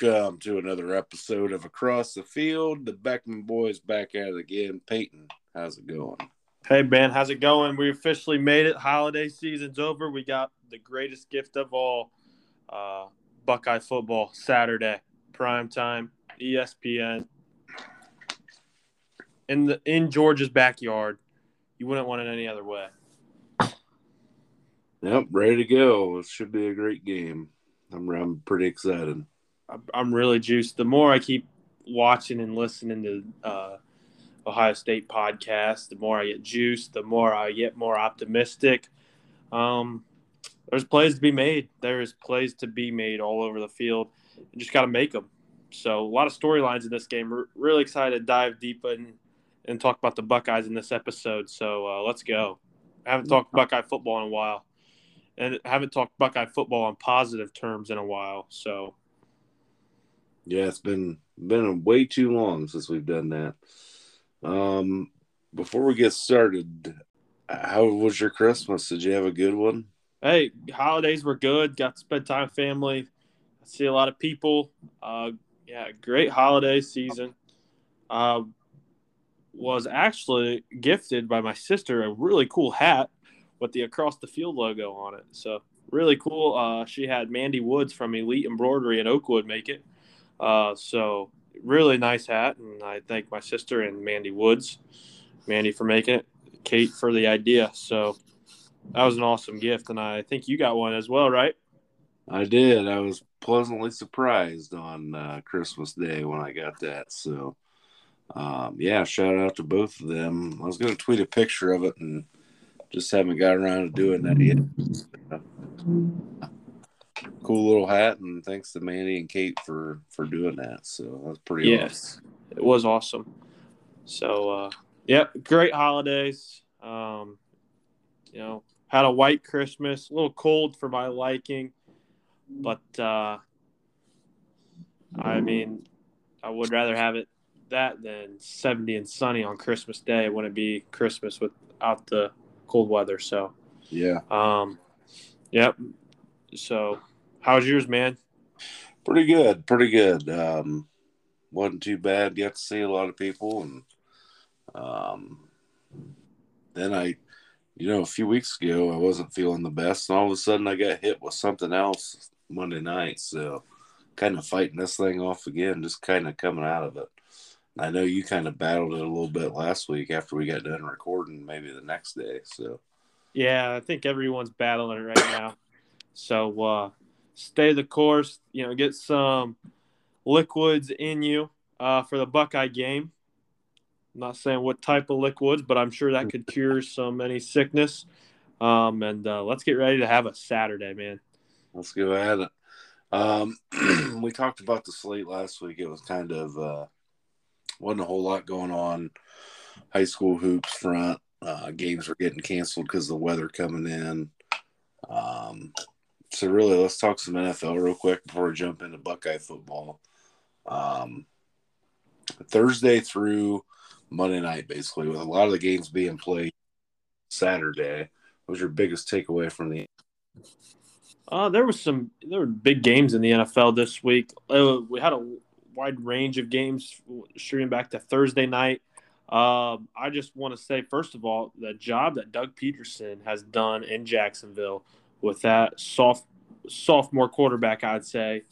Welcome to another episode of Across the Field. The Beckman boys back at it again. Peyton, how's it going? Hey Ben, how's it going? We officially made it. Holiday season's over. We got the greatest gift of all, uh, Buckeye football Saturday, prime time, ESPN, in the in Georgia's backyard. You wouldn't want it any other way. Yep, ready to go. It should be a great game. I'm I'm pretty excited. I'm really juiced. The more I keep watching and listening to uh, Ohio State podcasts, the more I get juiced. The more I get more optimistic. Um, there's plays to be made. There's plays to be made all over the field. You just got to make them. So a lot of storylines in this game. We're really excited to dive deep in and talk about the Buckeyes in this episode. So uh, let's go. I haven't talked Buckeye football in a while, and I haven't talked Buckeye football on positive terms in a while. So yeah, it's been been way too long since we've done that. Um, before we get started, how was your Christmas? Did you have a good one? Hey, holidays were good. Got to spend time with family. I see a lot of people. Uh, yeah, great holiday season. Uh, was actually gifted by my sister a really cool hat with the across the field logo on it. So really cool. Uh, she had Mandy Woods from Elite Embroidery in Oakwood make it. Uh, so really nice hat, and I thank my sister and Mandy Woods, Mandy for making it, Kate for the idea. So that was an awesome gift, and I think you got one as well, right? I did. I was pleasantly surprised on uh, Christmas Day when I got that. So, um, yeah, shout out to both of them. I was going to tweet a picture of it and just haven't got around to doing that yet cool little hat, and thanks to Manny and Kate for for doing that. So that's pretty. Yes, awesome. it was awesome. So, uh, yep, great holidays. Um, you know, had a white Christmas, a little cold for my liking, but uh, I mean, I would rather have it that than 70 and sunny on Christmas Day. It wouldn't be Christmas without the cold weather. So, yeah. Um, yep. So how was yours, man? Pretty good, pretty good. Um, wasn't too bad. Got to see a lot of people, and um, then I, you know, a few weeks ago I wasn't feeling the best, and all of a sudden I got hit with something else Monday night. So, kind of fighting this thing off again, just kind of coming out of it. I know you kind of battled it a little bit last week after we got done recording, maybe the next day. So, yeah, I think everyone's battling it right now. So, uh, stay the course. You know, get some liquids in you uh, for the Buckeye game. I'm not saying what type of liquids, but I'm sure that could cure some any sickness. Um, and uh, let's get ready to have a Saturday, man. Let's go at it. Um, we talked about the slate last week. It was kind of uh, wasn't a whole lot going on. High school hoops front uh, games were getting canceled because the weather coming in. Um, so really, let's talk some NFL real quick before we jump into Buckeye football. Um, Thursday through Monday night, basically, with a lot of the games being played Saturday. What was your biggest takeaway from the? Uh, there was some there were big games in the NFL this week. Uh, we had a wide range of games streaming back to Thursday night. Um, I just want to say, first of all, the job that Doug Pederson has done in Jacksonville with that soft sophomore quarterback, I'd say,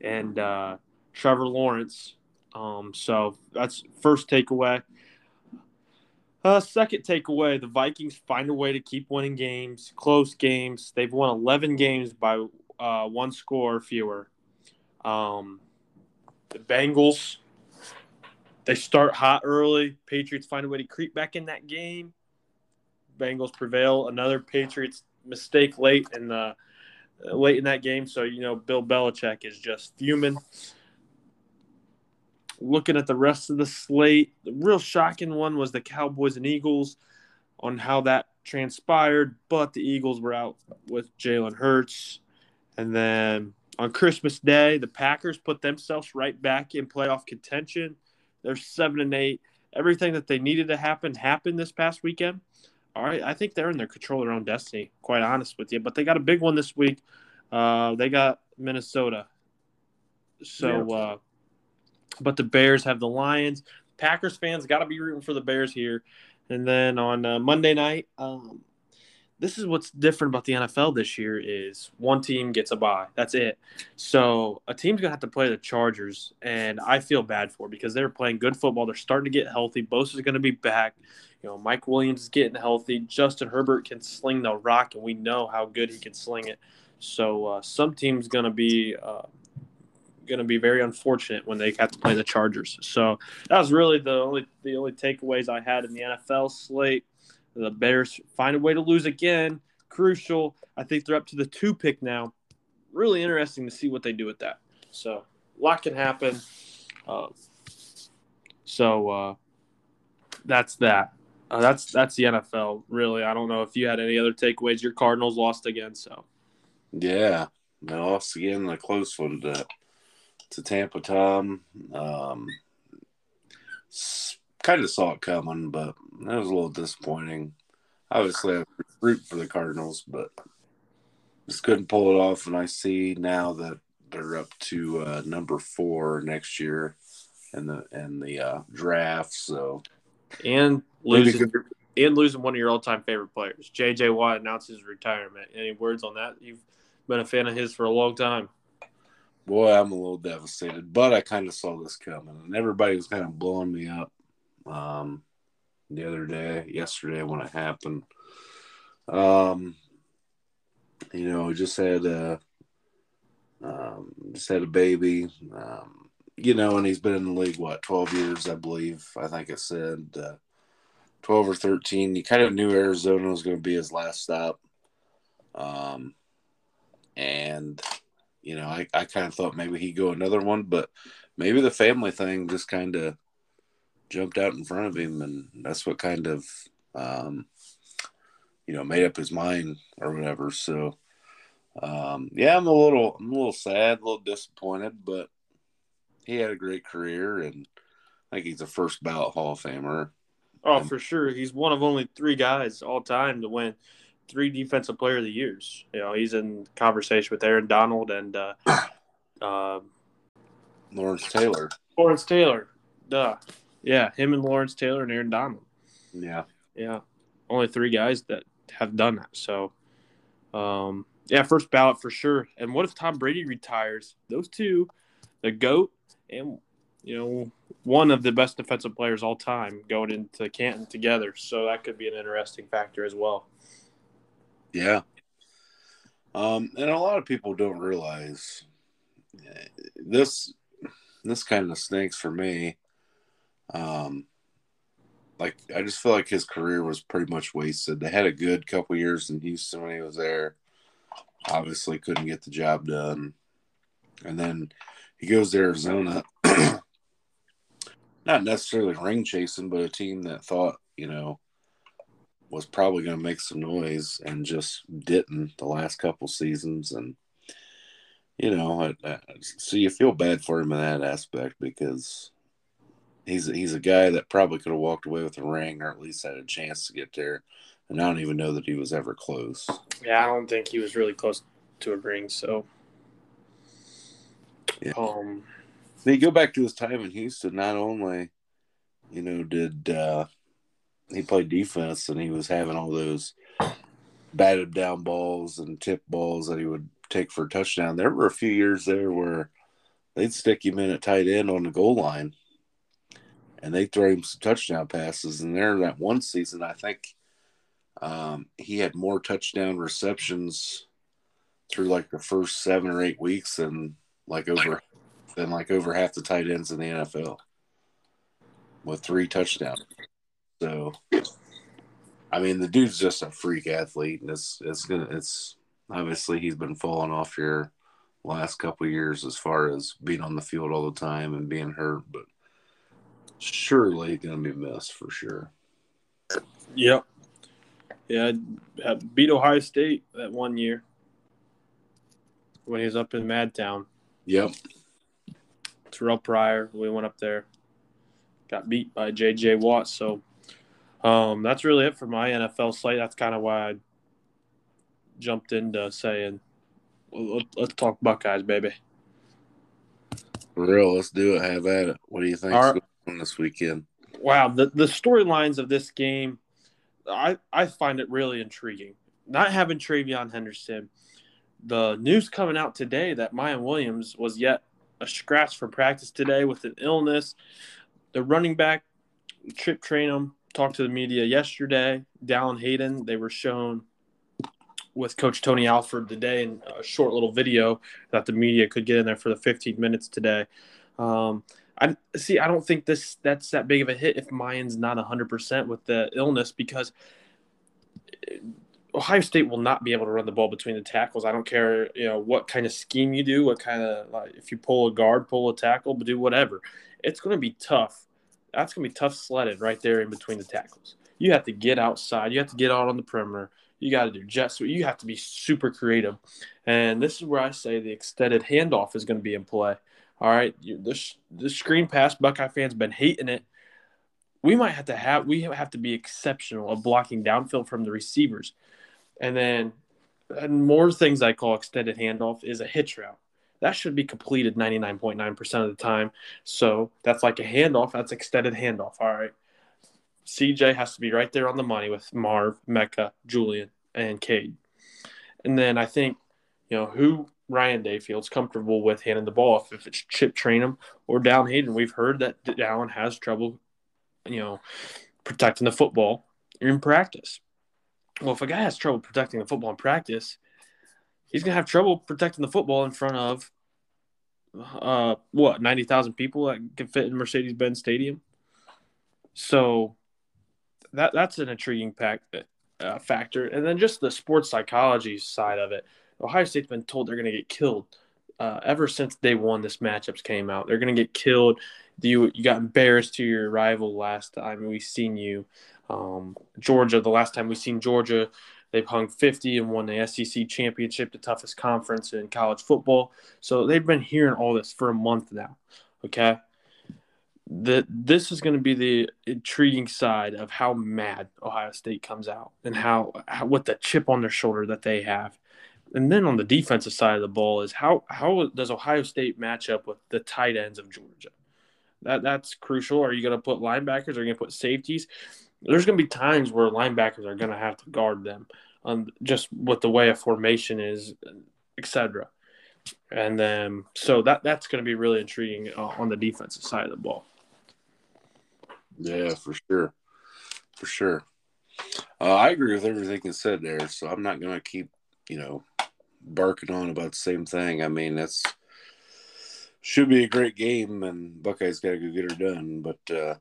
and uh, Trevor Lawrence. Um, so that's first takeaway. Uh, second takeaway: the Vikings find a way to keep winning games, close games. They've won 11 games by uh, one score or fewer. Um, the Bengals, they start hot early. Patriots find a way to creep back in that game. Bengals prevail. Another Patriots mistake late in the uh, late in that game. So you know, Bill Belichick is just fuming. Looking at the rest of the slate, the real shocking one was the Cowboys and Eagles on how that transpired. But the Eagles were out with Jalen Hurts, and then on Christmas Day, the Packers put themselves right back in playoff contention. They're seven and eight. Everything that they needed to happen happened this past weekend all right, I think they're in their control of their own destiny. Quite honest with you, but they got a big one this week. Uh, they got Minnesota. So, yeah. uh, but the Bears have the Lions. Packers fans got to be rooting for the Bears here. And then on uh, Monday night, um, this is what's different about the NFL this year is one team gets a bye. That's it. So a team's gonna have to play the Chargers, and I feel bad for because they're playing good football. They're starting to get healthy. Bosa's gonna be back. You know, Mike Williams is getting healthy. Justin Herbert can sling the rock, and we know how good he can sling it. So uh, some teams gonna be uh, gonna be very unfortunate when they have to play the Chargers. So that was really the only the only takeaways I had in the NFL slate. The Bears find a way to lose again. Crucial. I think they're up to the two pick now. Really interesting to see what they do with that. So a lot can happen. Uh, so uh, that's that. Uh, that's that's the NFL. Really, I don't know if you had any other takeaways. Your Cardinals lost again, so yeah, they lost again. A close one to to Tampa. Tom, um, kind of saw it coming, but that was a little disappointing. Obviously, I root for the Cardinals, but just couldn't pull it off. And I see now that they're up to uh, number four next year in the in the uh, draft. So and losing and losing one of your all time favorite players, J.J. Watt announced his retirement. Any words on that? You've been a fan of his for a long time. Boy, I'm a little devastated, but I kind of saw this coming, and everybody was kind of blowing me up um, the other day, yesterday when it happened. Um, you know, just had a um, just had a baby. Um, you know, and he's been in the league what twelve years, I believe. I think it said uh, twelve or thirteen. He kind of knew Arizona was going to be his last stop. Um, and you know, I, I kind of thought maybe he'd go another one, but maybe the family thing just kind of jumped out in front of him, and that's what kind of, um, you know, made up his mind or whatever. So, um, yeah, I'm a little, I'm a little sad, a little disappointed, but he had a great career, and I think he's a first ballot Hall of Famer. Oh, and, for sure, he's one of only three guys all time to win three Defensive Player of the Years. You know, he's in conversation with Aaron Donald and uh, uh, Lawrence Taylor. Lawrence Taylor, duh. Yeah, him and Lawrence Taylor and Aaron Donald. Yeah. Yeah. Only three guys that have done that. So, um, yeah, first ballot for sure. And what if Tom Brady retires? Those two, the GOAT and, you know, one of the best defensive players all time going into Canton together. So that could be an interesting factor as well. Yeah. Um, and a lot of people don't realize eh, this this kind of stinks for me um, like I just feel like his career was pretty much wasted. They had a good couple years in Houston when he was there. Obviously, couldn't get the job done, and then he goes to Arizona. Not necessarily ring chasing, but a team that thought you know was probably going to make some noise and just didn't the last couple seasons and you know I, I, so you feel bad for him in that aspect because he's he's a guy that probably could have walked away with a ring or at least had a chance to get there. And I don't even know that he was ever close. Yeah, I don't think he was really close to a ring. So, yeah. Um, then you go back to his time in Houston. Not only, you know, did uh, he play defense and he was having all those batted down balls and tip balls that he would take for a touchdown. There were a few years there where they'd stick him in at tight end on the goal line and they throw him some touchdown passes. And there, that one season, I think um, he had more touchdown receptions through like the first seven or eight weeks than like over than like over half the tight ends in the NFL with three touchdowns. So, I mean, the dude's just a freak athlete, and it's it's gonna it's obviously he's been falling off here last couple years as far as being on the field all the time and being hurt, but surely going to be missed for sure. Yep. Yeah, beat Ohio State that one year when he was up in Madtown. Yep. Terrelle Pryor, we went up there, got beat by J.J. Watt. So um, that's really it for my NFL slate. That's kind of why I jumped into saying, well, let's talk Buckeyes, baby. For real, let's do it. Have at it. What do you think All right. This weekend? Wow, the the storylines of this game, I I find it really intriguing. Not having TreVeyon Henderson, the news coming out today that Miyan Williams was yet a scratch from practice today with an illness. The running back, Chip Trayanum, talked to the media yesterday. Dallan Hayden, they were shown with Coach Tony Alford today in a short little video that the media could get in there for the 15 minutes today. Um, I see. I don't think this that's that big of a hit if Miyan's not 100 percent with the illness because uh, Ohio State will not be able to run the ball between the tackles. I don't care, you know, what kind of scheme you do, what kind of like if you pull a guard, pull a tackle, but do whatever. It's going to be tough. That's going to be tough sledded right there in between the tackles. You have to get outside. You have to get out on the perimeter. You got to do jet sweep. You have to be super creative. And this is where I say the extended handoff is going to be in play. All right, this the screen pass, Buckeye fans been hating it. We might have to have we have to be exceptional at blocking downfield from the receivers, and then and more things I call extended handoff is a hitch route. That should be completed 99.9% of the time. So that's like a handoff. That's extended handoff. All right. CJ has to be right there on the money with Marv, Mecca, Julian, and Cade. And then I think, you know, who Ryan Day feels comfortable with handing the ball off. If it's Chip Trayanum or Dallan Hayden, we've heard that Dallan has trouble, you know, protecting the football in practice. Well, if a guy has trouble protecting the football in practice, he's gonna have trouble protecting the football in front of uh what ninety thousand people that can fit in Mercedes Benz Stadium. So that that's an intriguing pack, uh, factor, and then just the sports psychology side of it. Ohio State's been told they're going to get killed uh, ever since day one. This matchups came out. They're going to get killed. You you got embarrassed to your rival last time we seen you. Um, Georgia, the last time we seen Georgia, they've hung 50 and won the SEC championship, the toughest conference in college football. So they've been hearing all this for a month now. Okay. The, this is going to be the intriguing side of how mad Ohio State comes out and how, how what the chip on their shoulder that they have and then on the defensive side of the ball is how how does Ohio State match up with the tight ends of Georgia? That that's crucial. Are you going to put linebackers? Are you going to put safeties? There's going to be times where linebackers are going to have to guard them, um, just with the way a formation is, etc. And then so that that's going to be really intriguing uh, on the defensive side of the ball. Yeah, for sure, for sure. Uh, I agree with everything you said there, so I'm not going to keep you know barking on about the same thing. I mean, that's should be a great game, and Buckeyes got to go get her done. But uh,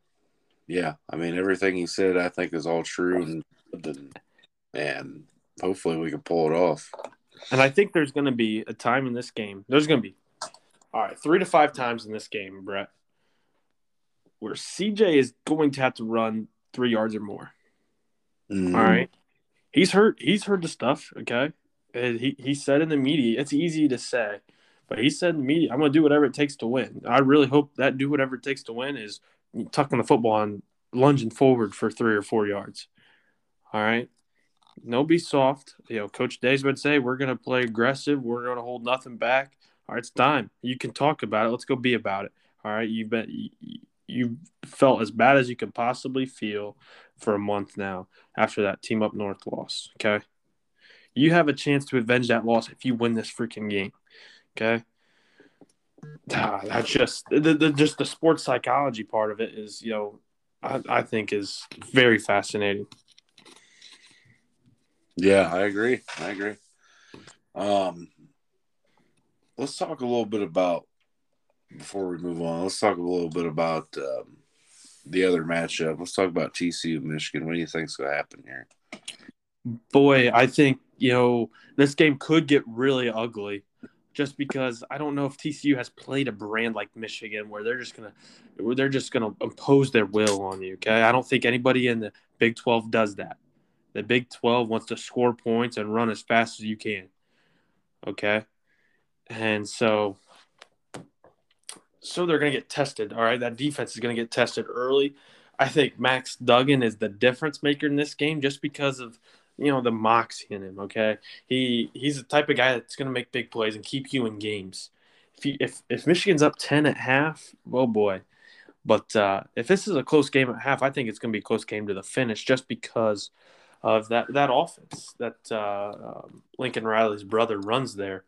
yeah, I mean, everything he said, I think, is all true, and and, and hopefully we can pull it off. And I think there's going to be a time in this game. There's going to be all right, three to five times in this game, Brett, where CJ is going to have to run three yards or more. Mm-hmm. All right, he's hurt. He's heard the stuff. Okay, he, he said in the media, it's easy to say, but he said in the media, I'm going to do whatever it takes to win. I really hope that do whatever it takes to win is tucking the football and lunging forward for three or four yards. All right. No, be soft. You know, Coach Days would say, we're going to play aggressive. We're going to hold nothing back. All right, it's time. You can talk about it. Let's go be about it. All right. You've been, you felt as bad as you could possibly feel for a month now after that team up north loss. Okay. You have a chance to avenge that loss if you win this freaking game. Okay. Ah, that's just the, the just the sports psychology part of it is you know I, I think is very fascinating. Yeah, I agree. I agree. Um, let's talk a little bit about before we move on. Let's talk a little bit about um, the other matchup. Let's talk about TCU Michigan. What do you think's going to happen here? Boy, I think you know, this game could get really ugly just because I don't know if TCU has played a brand like Michigan where they're just gonna they're just gonna impose their will on you. Okay, I don't think anybody in the Big Twelve does that. The Big Twelve wants to score points and run as fast as you can. Okay, and so so they're gonna get tested. All right, that defense is gonna get tested early. I think Max Duggan is the difference maker in this game just because of you know the moxie in him. Okay, he he's the type of guy that's going to make big plays and keep you in games. if you, if if Michigan's up ten at half, oh boy. But uh, if this is a close game at half, I think it's going to be a close game to the finish, just because of that that offense that uh, um, Lincoln Riley's brother runs there.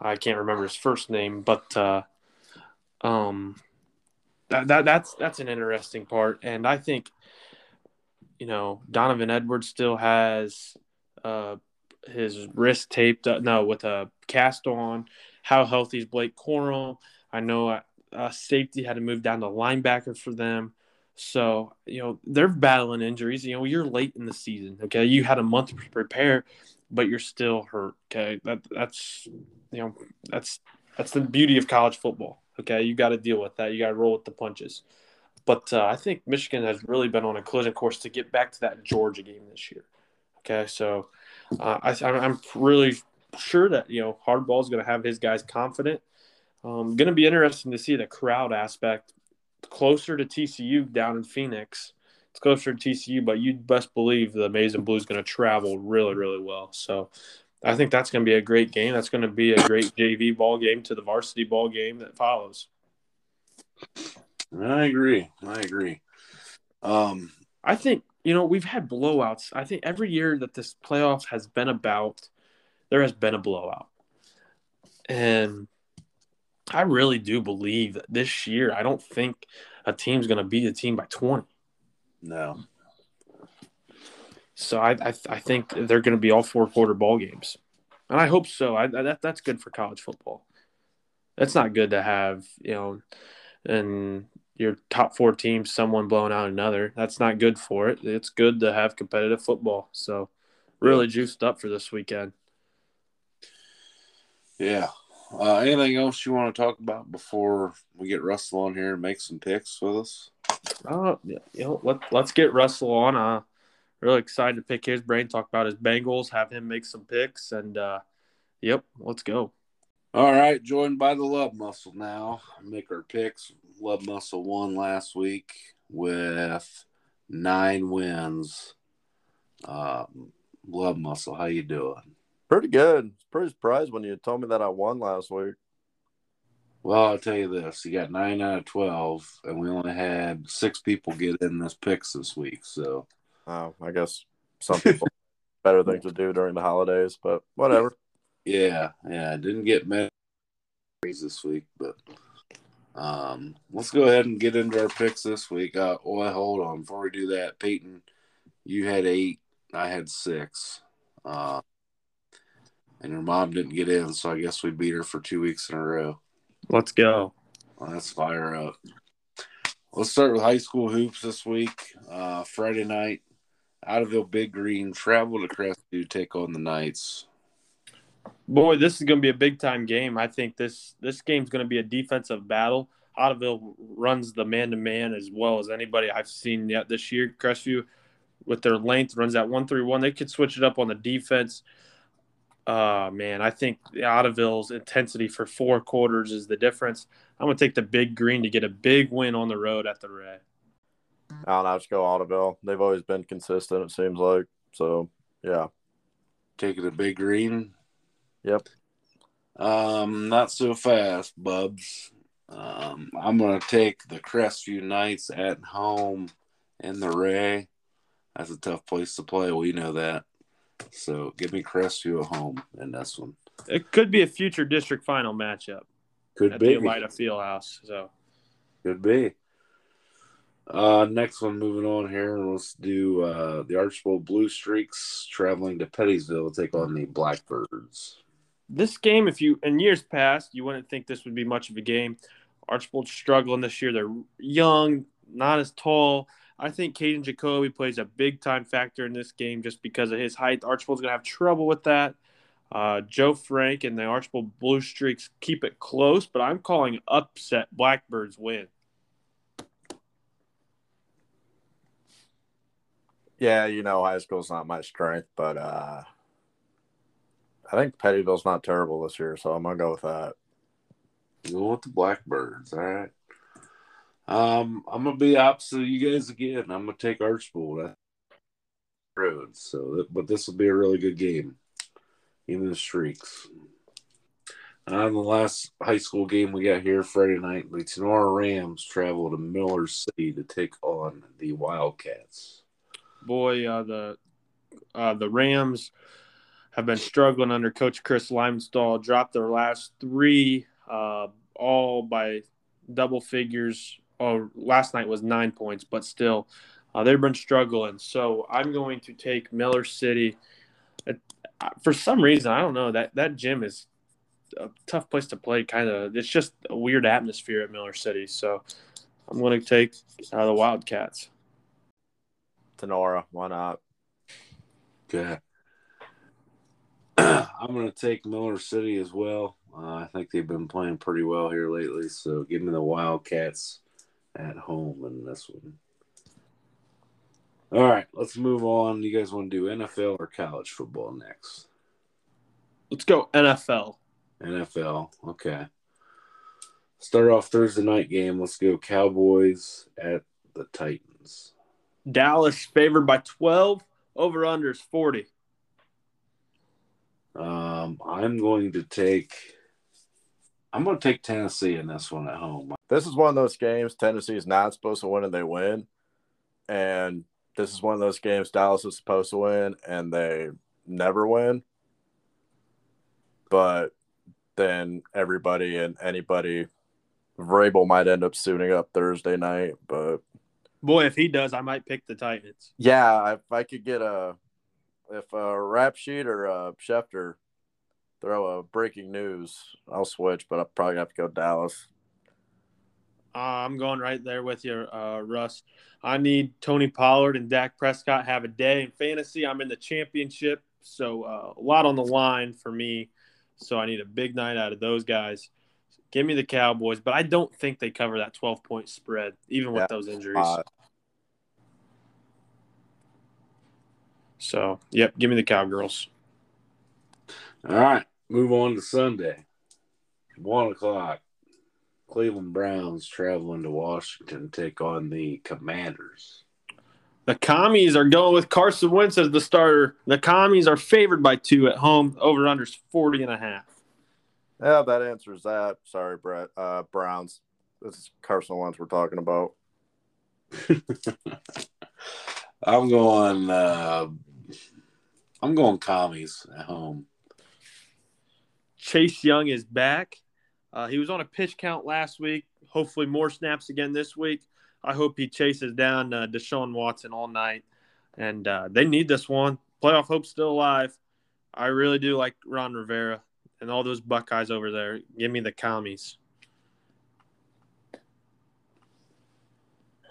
I can't remember his first name, but uh, um, that, that that's that's an interesting part, and I think you know Donovan Edwards still has uh, his wrist taped up, no, with a cast on. How healthy is Blake Corum? I know uh, safety had to move down to linebacker for them. So, you know, they're battling injuries. You know, you're late in the season. Okay. You had a month to prepare, but you're still hurt. Okay. That that's you know, that's that's the beauty of college football. Okay. You got to deal with that. You got to roll with the punches. But uh, I think Michigan has really been on a collision course to get back to that Georgia game this year. Okay. So uh, I, I'm really sure that, you know, Harbaugh is going to have his guys confident. Um, going to be interesting to see the crowd aspect closer to TCU down in Phoenix. It's closer to TCU, but you'd best believe the and Blue is going to travel really, really well. So I think that's going to be a great game. That's going to be a great JV ball game to the varsity ball game that follows. I agree. I agree. Um, I think you know we've had blowouts. I think every year that this playoff has been about, there has been a blowout, and I really do believe that this year, I don't think a team's going to beat a team by 20. No. So I, I, I think they're going to be all four quarter ball games. And I hope so. I, that, that's good for college football. That's not good to have, you know, and your top four teams, someone blowing out another. That's not good for it. It's good to have competitive football. So really juiced up for this weekend. Yeah, uh, anything else you want to talk about before we get Russell on here and make some picks with us? Uh, you know, let, let's get Russell on. Uh, really excited to pick his brain, talk about his Bengals, have him make some picks, and uh, yep, let's go. All right, joined by the Love Muscle now. Make our picks. Love Muscle won last week with nine wins. Um, Love Muscle, how you doing? Pretty good. Pretty surprised when you told me that I won last week. Well, I'll tell you this: you got nine out of twelve, and we only had six people get in this picks this week. So, oh, I guess some people better things to do during the holidays, but whatever. Yeah, yeah, I didn't get many this week, but um, let's go ahead and get into our picks this week. Uh, well, hold on before we do that, Peyton, you had eight, I had six. Uh, and your mom didn't get in, so I guess we beat her for two weeks in a row. Let's go. Well, let's fire up. Let's start with high school hoops this week. Uh, Friday night, Ottoville Big Green travel to Crestview to take on the Knights. Boy, this is going to be a big time game. I think this this game's going to be a defensive battle. Ottoville runs the man to man as well as anybody I've seen yet this year. Crestview, with their length, runs that one three one. They could switch it up on the defense. Uh, man, I think the Ottoville's intensity for four quarters is the difference. I'm going to take the big green to get a big win on the road at the Ray. I'll not know. just go Ottoville. They've always been consistent, it seems like. So, yeah. Taking the big green. Yep. Um, not so fast, Bubs. Um, I'm going to take the Crestview Knights at home in the Ray. That's a tough place to play. We know that. So give me Crestview at home in this one. It could be a future district final matchup. Could be. the Elida Fieldhouse. So could be. Uh, next one, moving on here. Let's do uh, the Archbold Blue Streaks traveling to Pettisville to take on the Blackbirds. This game, if you in years past, you wouldn't think this would be much of a game. Archbold's struggling this year. They're young, not as tall. I think Caden Jacoby plays a big time factor in this game just because of his height. Archbold's going to have trouble with that. Uh, Joe Frank and the Archbold Blue Streaks keep it close, but I'm calling upset Blackbirds win. Yeah, you know, high school's not my strength, but uh, I think Pettyville's not terrible this year, so I'm gonna go with that. Go with the Blackbirds, all right. Um, I'm gonna be opposite of you guys again. I'm gonna take Archbold road. So, but this will be a really good game. Even the streaks. On the last high school game we got here Friday night, the Tinora Rams travel to Miller City to take on the Wildcats. Boy, uh, the uh, the Rams have been struggling under Coach Chris Limenstall. Dropped their last three, uh, all by double figures. Oh, last night was nine points, but still, uh, they've been struggling. So I'm going to take Miller City. Uh, for some reason, I don't know that that gym is a tough place to play. Kind of, it's just a weird atmosphere at Miller City. So I'm going to take uh, the Wildcats. Sonora, why not? Okay. I'm going to take Miller City as well. Uh, I think they've been playing pretty well here lately. So give me the Wildcats at home in this one. All right, let's move on. You guys want to do NFL or college football next? Let's go NFL. NFL. Okay. Start off Thursday night game. Let's go Cowboys at the Titans. Dallas favored by 12. Over unders 40. Um, I'm going to take. I'm going to take Tennessee in this one at home. This is one of those games Tennessee is not supposed to win and they win. And this is one of those games Dallas is supposed to win and they never win. But then everybody and anybody, Vrabel might end up suiting up Thursday night. But boy, if he does, I might pick the Titans. Yeah, if I could get a, if a rap sheet or a Schefter throw a breaking news, I'll switch. But I'm probably have to go Dallas. Uh, I'm going right there with you, uh, Russ. I need Tony Pollard and Dak Prescott have a day in fantasy. I'm in the championship, so uh, a lot on the line for me. So I need a big night out of those guys. Give me the Cowboys, but I don't think they cover that 12 point spread, even with yeah. those injuries. So, yep, give me the Cowgirls. All right, move on to Sunday. One o'clock. Cleveland Browns traveling to Washington to take on the Commanders. The commies are going with Carson Wentz as the starter. The commies are favored by two at home. Over unders 40 and a half. Yeah, that answers that. Sorry, Brett. Uh, Browns. This is Carson Wentz we're talking about. I'm going. Uh, I'm going commies at home. Chase Young is back. Uh, he was on a pitch count last week. Hopefully, more snaps again this week. I hope he chases down uh, Deshaun Watson all night. And uh, they need this one. Playoff hope still alive. I really do like Ron Rivera and all those Buckeyes over there. Give me the commies.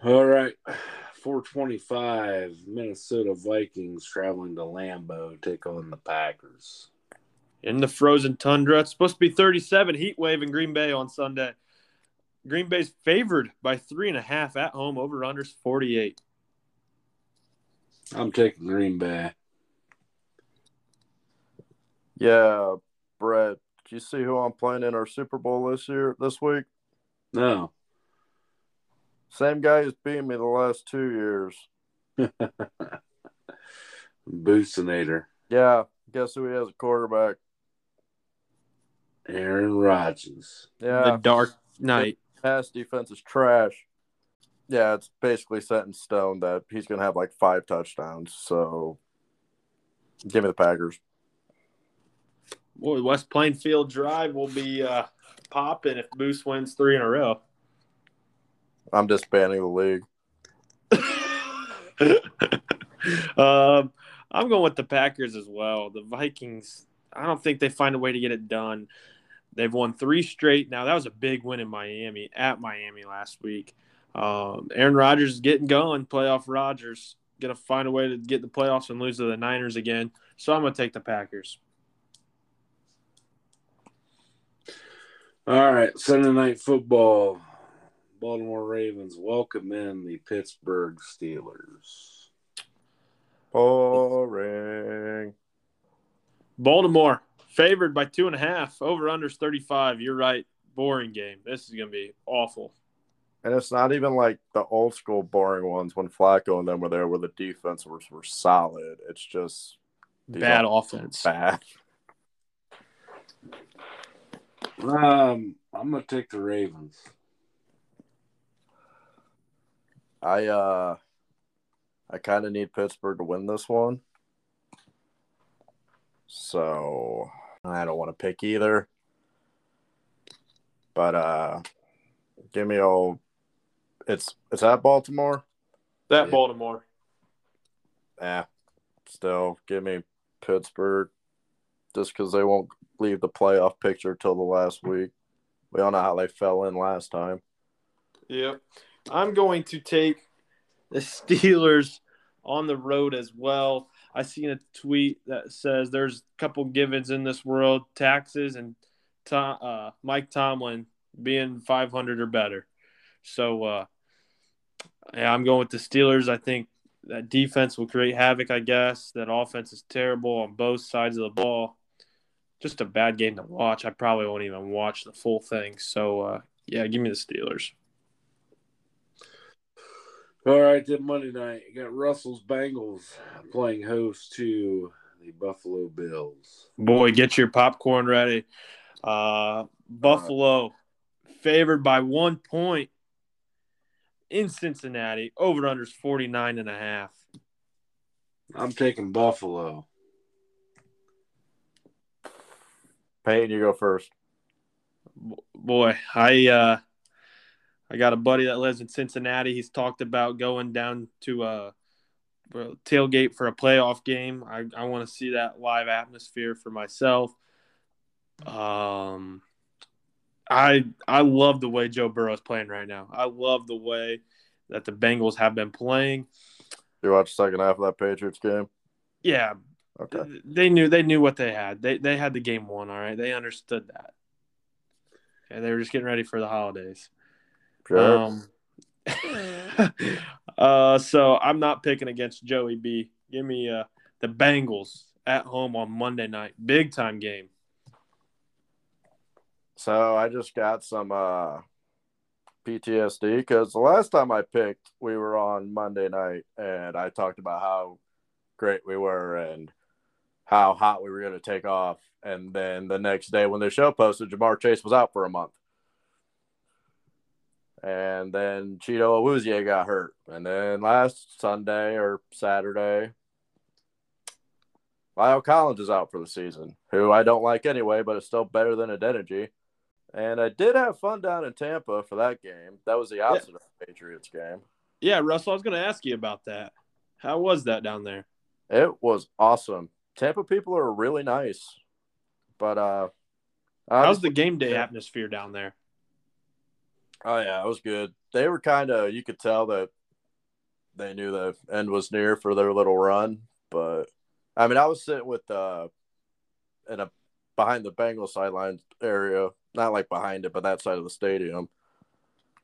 All right. 425 Minnesota Vikings traveling to Lambeau take on the Packers in the frozen tundra. It's supposed to be 37 heat wave in Green Bay on Sunday. Green Bay's favored by three and a half at home over unders 48. I'm taking Green Bay. Yeah, Brett, Do you see who I'm playing in our Super Bowl this year this week? No. Same guy who's beaten me the last two years. Boostinator. Yeah. Guess who he has a quarterback? Aaron Rodgers. Yeah. The Dark Knight. Pass defense is trash. Yeah, it's basically set in stone that he's going to have like five touchdowns. So give me the Packers. Boy, West Plainfield Drive will be uh, popping if Moose wins three in a row. I'm disbanding the league. um, I'm going with the Packers as well. The Vikings, I don't think they find a way to get it done. They've won three straight. Now that was a big win in Miami at Miami last week. Um, Aaron Rodgers is getting going. Playoff Rodgers gonna find a way to get the playoffs and lose to the Niners again. So I'm gonna take the Packers. All right, Sunday night football. Baltimore Ravens welcome in the Pittsburgh Steelers. Boring. Baltimore Favored by two and a half. Over unders 35. You're right. Boring game. This is going to be awful. And it's not even like the old school boring ones when Flacco and them were there where the defense were, were solid. It's just bad offense. Bad. Um, I'm gonna take the Ravens. I uh I kind of need Pittsburgh to win this one. So, I don't want to pick either. But uh give me all it's it's at Baltimore. That Yeah. Baltimore. Yeah. Still give me Pittsburgh just cuz they won't leave the playoff picture till the last week. We all know how they fell in last time. Yep. I'm going to take the Steelers on the road as well. I seen a tweet that says there's a couple givens in this world, taxes and Tom, uh, Mike Tomlin being 500 or better. So, uh, yeah, I'm going with the Steelers. I think that defense will create havoc, I guess. That offense is terrible on both sides of the ball. Just a bad game to watch. I probably won't even watch the full thing. So, uh, yeah, give me the Steelers. All right, then Monday night, you got Russell's Bengals playing host to the Buffalo Bills. Boy, get your popcorn ready. Uh, Buffalo favored by one point in Cincinnati. Over unders 49 and a half. I'm taking Buffalo. Payne, you go first. Boy, I uh, I got a buddy that lives in Cincinnati. He's talked about going down to a, a tailgate for a playoff game. I, I want to see that live atmosphere for myself. Um, I I love the way Joe Burrow is playing right now. I love the way that the Bengals have been playing. You watch the second half of that Patriots game? Yeah, Okay. they knew they knew what they had. They they had the game won. All right, they understood that. Okay, they were just getting ready for the holidays. Sure. Um, uh, so I'm not picking against Joey B. Give me uh, the Bengals at home on Monday night, big time game. So I just got some uh, PTSD because the last time I picked, we were on Monday night, and I talked about how great we were and how hot we were going to take off. And then the next day, when the show posted, Ja'Marr Chase was out for a month. And then Chido Awuzie got hurt. And then last Sunday or Saturday, La'el Collins is out for the season, who I don't like anyway, but it's still better than Adeniji. And I did have fun down in Tampa for that game. That was the opposite of the Patriots game. Yeah, Russell, I was going to ask you about that. How was that down there? It was awesome. Tampa people are really nice. But uh How's the game day atmosphere down there? Oh yeah, it was good. They were kind of you could tell that they knew the end was near for their little run, but I mean, I was sitting with uh in a behind the Bengals sideline area, not like behind it, but that side of the stadium.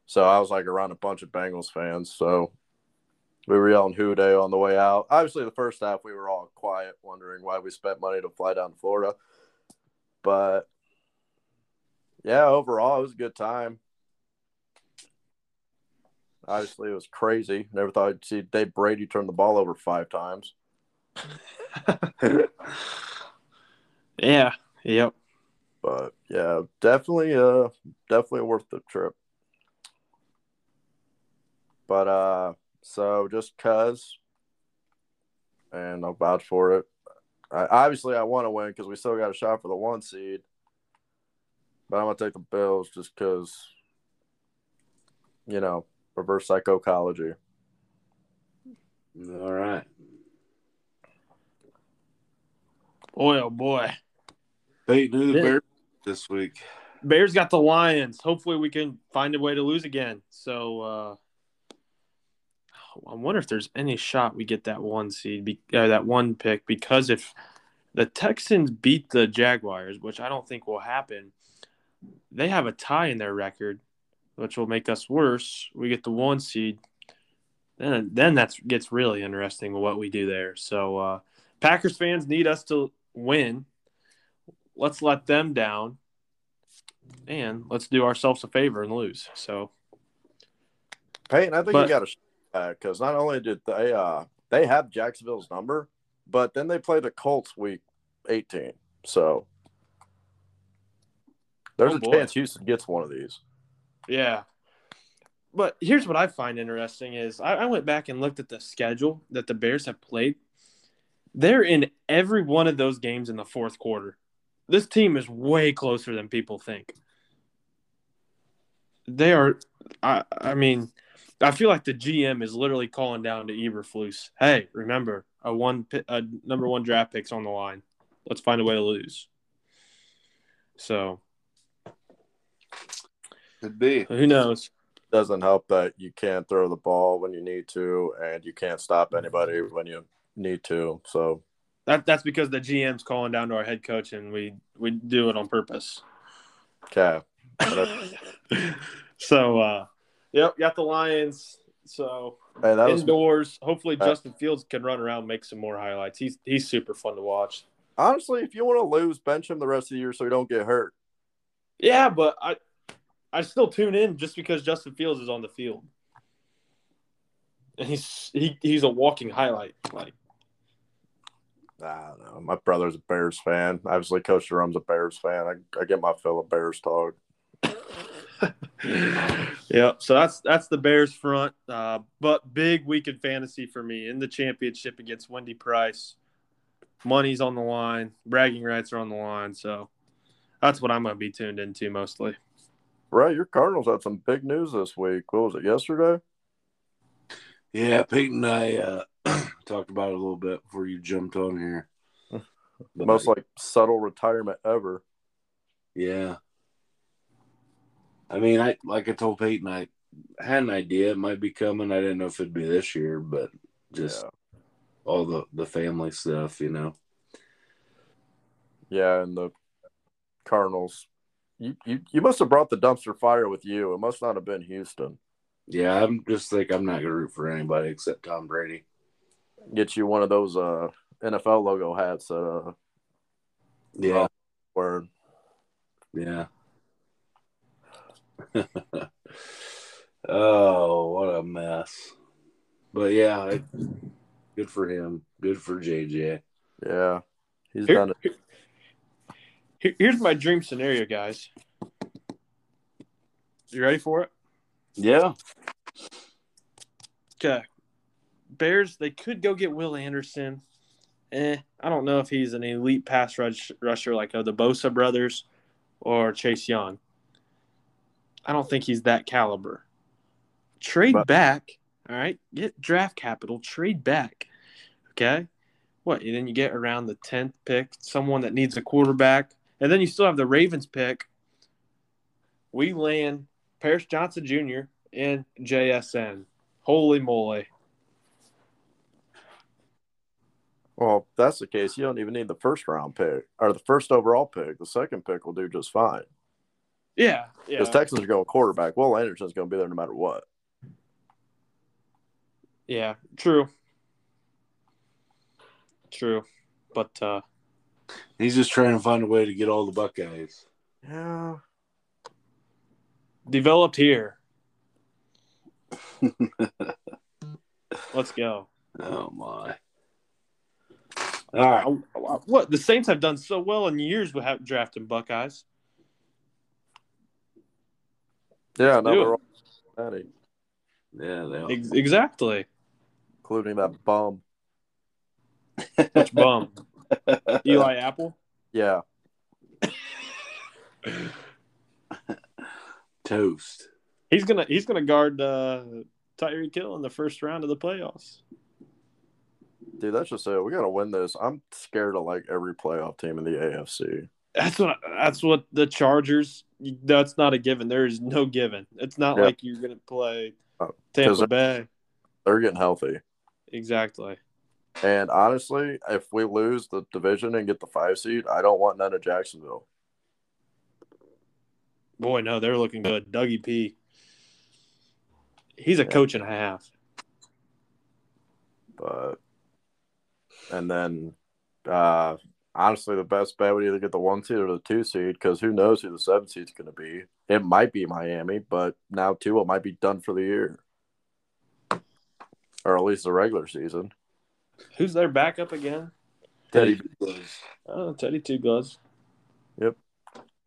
So I was like around a bunch of Bengals fans. So we were yelling "Who Dey" on the way out. Obviously, the first half we were all quiet, wondering why we spent money to fly down to Florida. But yeah, overall, it was a good time. Obviously, it was crazy. Never thought I'd see Dave Brady turn the ball over five times. Yeah, yep. But yeah, definitely, uh, definitely worth the trip. But uh, so just cause, and I'll vouch for it. I, obviously, I want to win because we still got a shot for the one seed. But I'm gonna take the Bills just because, you know, reverse psychology. All right. Boy, oh boy. They who the Bears this week? Bears got the Lions. Hopefully, we can find a way to lose again. So, uh, I wonder if there's any shot we get that one seed, be, uh, that one pick, because if the Texans beat the Jaguars, which I don't think will happen, they have a tie in their record, which will make us worse. We get the one seed. Then, then that gets really interesting what we do there. So, uh, Packers fans need us to win. Let's let them down and let's do ourselves a favor and lose. So Peyton, I think But- you got to because not only did they uh they have Jacksonville's number, but then they play the Colts week eighteen. So There's Oh, a boy. chance Houston gets one of these. Yeah. But here's what I find interesting is I, I went back and looked at the schedule that the Bears have played. They're in every one of those games in the fourth quarter. This team is way closer than people think. They are I I mean, I feel like the GM is literally calling down to Eberflus. Hey, remember, a one a number one draft pick's on the line. Let's find a way to lose. So Could be. who knows? Doesn't help that you can't throw the ball when you need to, and you can't stop anybody when you need to. So That that's because the GM's calling down to our head coach, and we we do it on purpose. okay, so, uh, yep, got the Lions. So hey, that was indoors. Hopefully, Uh, Justin Fields can run around, and make some more highlights. He's he's super fun to watch. honestly. If you want to lose, bench him the rest of the year so he don't get hurt. Yeah, but I I still tune in just because Justin Fields is on the field, and he's he, he's a walking highlight. Like I don't know. My brother's a Bears fan. Obviously, Coach Jerome's a Bears fan. I, I get my fill of Bears talk. yeah, so that's that's the Bears front. Uh, but big week in fantasy for me in the championship against Wendy Price. Money's on the line, bragging rights are on the line, so that's what I'm going to be tuned into mostly. Right, your Cardinals had some big news this week. What was it yesterday? Yeah, Peyton and I uh, talked about it a little bit before you jumped on here. The most like subtle retirement ever. Yeah. I mean, I like I told Peyton, I had an idea it might be coming. I didn't know if it'd be this year, but just Yeah. all the the family stuff, you know. Yeah, and the Cardinals. You, you you must have brought the dumpster fire with you. It must not have been Houston. Yeah, I'm just like I'm not gonna root for anybody except Tom Brady. Get you one of those uh NFL logo hats. Uh, Yeah, where yeah. oh, what a mess. But yeah, I, good for him. Good for JJ. yeah, he's Here- done it. Here- here's my dream scenario, guys. You ready for it? Yeah. Okay. Bears, they could go get Will Anderson. Eh, I don't know if he's an elite pass rush, rusher like uh, the Bosa brothers or Chase Young. I don't think he's that caliber. Trade But- back, all right? Get draft capital, trade back. Okay? What? And then you get around the 10th pick, someone that needs a quarterback. And then you still have the Ravens pick. We land Paris Johnson Jr. and JSN. Holy moly. Well, if that's the case. You don't even need the first round pick or the first overall pick. The second pick will do just fine. Yeah, yeah. Because Texans are going quarterback. Will Anderson's going to be there no matter what. Yeah, true. True. But uh He's just trying to find a way to get all the Buckeyes. Yeah. developed here. Let's go. Oh my. All right. What the Saints have done so well in years without drafting Buckeyes. Yeah, do another it. Cincinnati, Yeah, they Ex- exactly. including that bum. Which bum? Eli Apple. Yeah. toast. He's gonna he's gonna guard uh, Tyreek Hill in the first round of the playoffs. Dude, that's just it. We got to win this. I'm scared of like every playoff team in the AFC. That's what that's what the Chargers. That's not a given. There is no given. It's not Yeah. like you're gonna play Oh, Tampa they're- Bay. They're getting healthy. Exactly. And honestly, if we lose the division and get the five seed, I don't want none of Jacksonville. Boy, no, they're looking good. Dougie P. He's a Yeah. coach and a half. But and then uh honestly the best bet would either get the one seed or the two seed because who knows who the seven seed's gonna be. It might be Miami, but now Tua might be done for the year. Or at least the regular season. Who's their backup again? Teddy was. Oh, Teddy Two Gloves. Yep.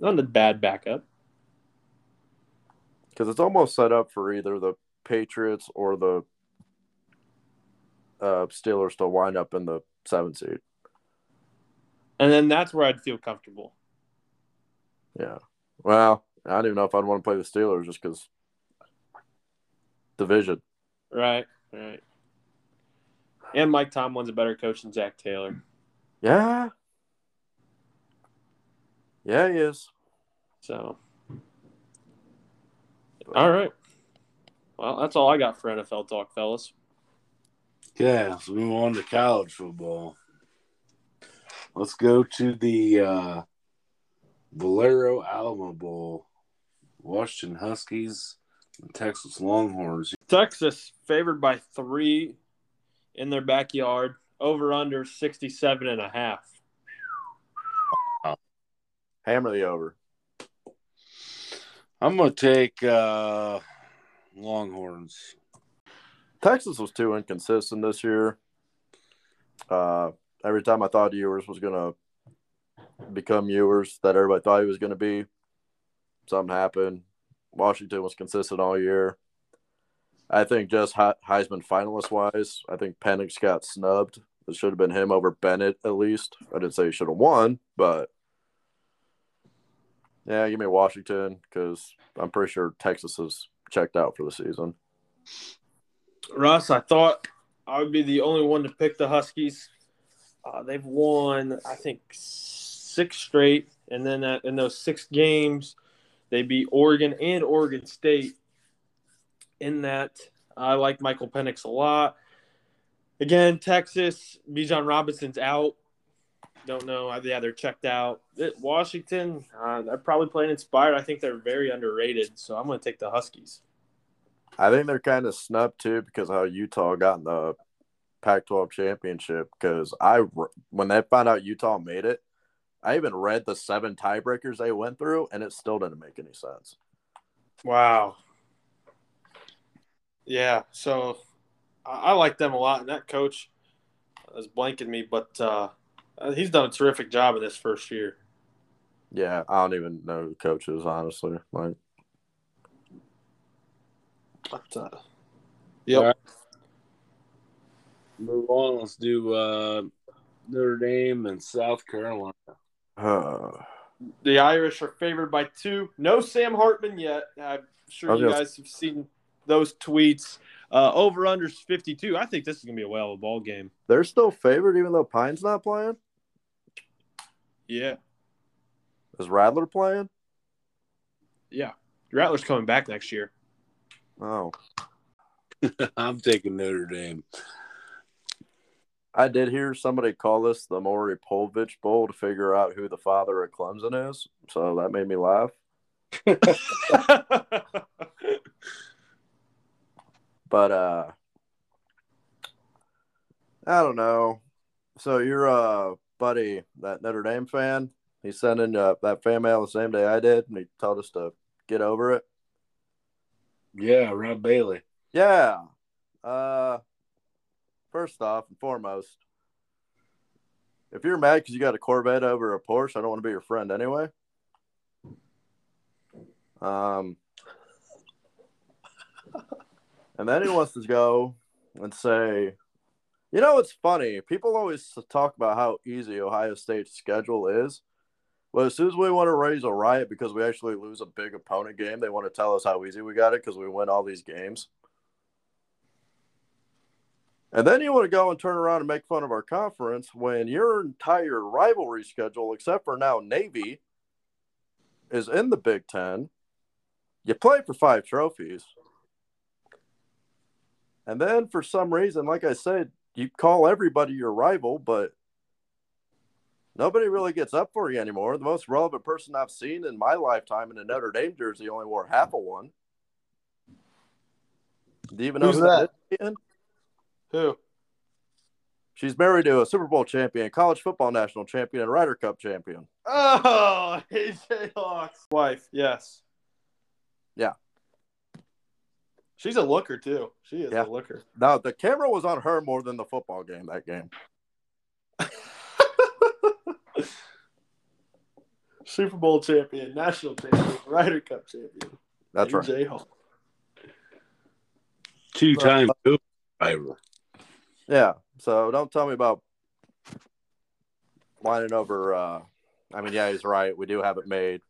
Not a bad backup. Because it's almost set up for either the Patriots or the uh, Steelers to wind up in the seven seed. And then that's where I'd feel comfortable. Yeah. Well, I don't even know if I'd want to play the Steelers just because division. Right, right. And Mike Tomlin's a better coach than Zac Taylor. Yeah. Yeah, he is. So, all right. Well, that's all I got for NFL talk, fellas. Yeah, so we move on to college football. Let's go to the uh, Valero Alamo Bowl. Washington Huskies and Texas Longhorns. Texas favored by three in their backyard, over under 67 and a half. Hammer the over. I'm going to take uh, Longhorns. Texas was too inconsistent this year. Uh, every time I thought Ewers was going to become Ewers, that everybody thought he was going to be, something happened. Washington was consistent all year. I think just Heisman finalist wise, I think Penix got snubbed. It should have been him over Bennett at least. I didn't say he should have won, but yeah, give me Washington because I'm pretty sure Texas is checked out for the season. Russ, I thought I would be the only one to pick the Huskies. Uh, they've won, I think, six straight, and then that, in those six games, they beat Oregon and Oregon State. In that, I like Michael Penix a lot. Again, Texas, Bijan Robinson's out. Don't know. Yeah, they're checked out. Washington, uh, they're probably playing inspired. I think they're very underrated, so I'm going to take the Huskies. I think they're kind of snubbed too because how Utah got in the Pac-12 championship. Because I, when they found out Utah made it, I even read the seven tiebreakers they went through, and it still didn't make any sense. Wow. Yeah, so I, I like them a lot, and that coach is blanking me, but uh, he's done a terrific job in this first year. Yeah, I don't even know the coaches honestly. Like but, uh, yep. Right. Move on. Let's do uh, Notre Dame and South Carolina. Uh, the Irish are favored by two. No Sam Hartman yet. I'm sure you guys have seen those tweets. Uh, over under 52. I think this is gonna be a whale of a ball game. They're still favored even though Pyne's not playing. Yeah. Is Rattler playing? Yeah, Rattler's coming back next year. Oh. I'm taking Notre Dame. I did hear somebody call this the Maury Povich Bowl to figure out who the father of Clemson is. So that made me laugh. but uh I don't know. So you're a buddy, that Notre Dame fan. He sent in uh, that fan mail the same day I did, and he told us to get over it. Yeah, Rob Bailey. Yeah. Uh, first off and foremost, if you're mad because you got a Corvette over a Porsche, I don't want to be your friend anyway. Um, and then he wants to go and say, you know, it's funny. People always talk about how easy Ohio State's schedule is. But as soon as we want to raise a riot because we actually lose a big opponent game, they want to tell us how easy we got it because we win all these games. And then you want to go and turn around and make fun of our conference when your entire rivalry schedule, except for now Navy, is in the Big Ten. You play for five trophies. And then for some reason, like I said, you call everybody your rival, but nobody really gets up for you anymore. The most relevant person I've seen in my lifetime in a Notre Dame jersey only wore half of one. Do you even know Who's who that? that who? She's married to a Super Bowl champion, college football national champion, and Ryder Cup champion. Oh, AJ Hawk's wife. Yes. Yeah. She's a looker too. She is yeah. a looker. No, the camera was on her more than the football game that game. Super Bowl champion, national champion, Ryder Cup champion. That's right. Hall. Two time driver. Yeah. So don't tell me about lining over. Uh, I mean, yeah, he's right. We do have it made,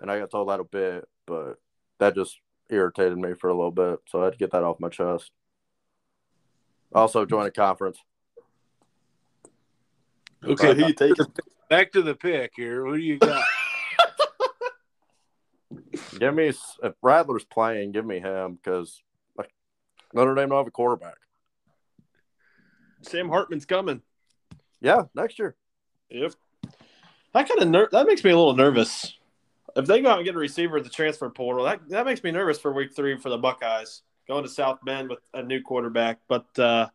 and I got told that a bit, but that just irritated me for a little bit, so I had to get that off my chest. Also, join a conference. Okay, Who you taking? back to the pick here. Who do you got? Give me if Rattler's playing, give me him because like, Notre Dame don't have a quarterback. Sam Hartman's coming. Yeah, next year. Yep. That kind of ner- that makes me a little nervous. If they go out and get a receiver at the transfer portal, that that makes me nervous for week three for the Buckeyes going to South Bend with a new quarterback. But uh,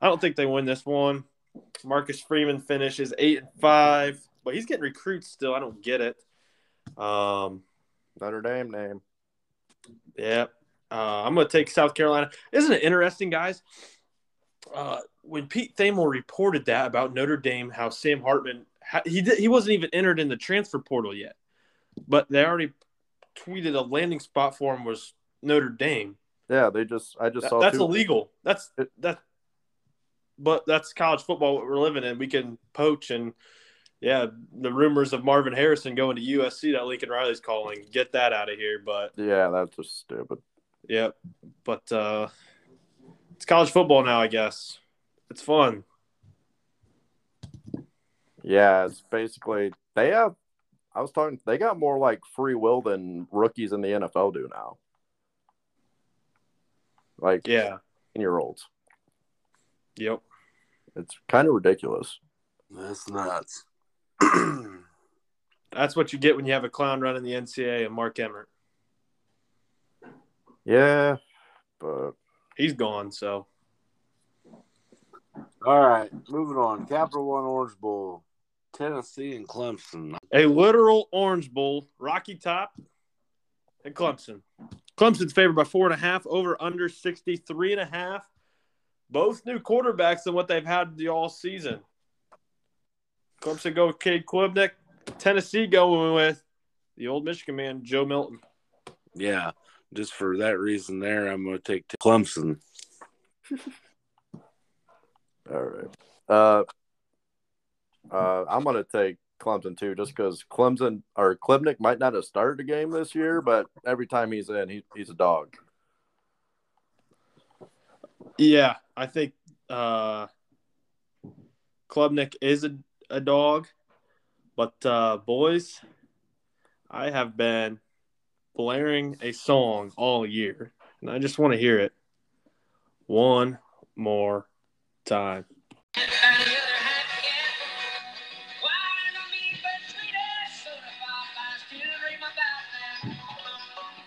I don't think they win this one. Marcus Freeman finishes eight and five, but he's getting recruits still. I don't get it. Um, Notre Dame name. yeah, uh, I'm going to take South Carolina. Isn't it interesting, guys? Uh, when Pete Thamel reported that about Notre Dame, how Sam Hartman he he wasn't even entered in the transfer portal yet, but they already tweeted a landing spot for him was Notre Dame. Yeah, they just I just That- saw that's two- illegal. That's It- that. But that's college football. What we're living in, we can poach and yeah, the rumors of Marvin Harrison going to USC that Lincoln Riley's calling, get that out of here. But Yeah, that's just stupid. yeah, but uh, it's college football now. I guess it's fun. Yeah, it's basically they have. I was talking. They got more like free will than rookies in the NFL do now. Like Yeah. year olds. Yep. It's kind of ridiculous. That's nuts. That's what you get when you have a clown running the NCAA and Mark Emmert. Yeah, but He's gone. So All right, moving on. Capital One Orange Bowl, Tennessee and Clemson. a literal Orange Bowl, Rocky Top, and Clemson. Clemson's favored by four and a half, over under 63 and a half. Both new quarterbacks than what they've had the all season. Clemson go with Cade Klubnik. Tennessee going with the old Michigan man, Joe Milton. Yeah, just for that reason there, I'm going to take Clemson. all right. Uh, uh, I'm gonna take Clemson too, just because Clemson or Klubnik might not have started a game this year, but every time he's in, he, he's a dog. Yeah, I think uh, Klubnik is a, a dog. But, uh, boys, I have been blaring a song all year, and I just want to hear it one more time.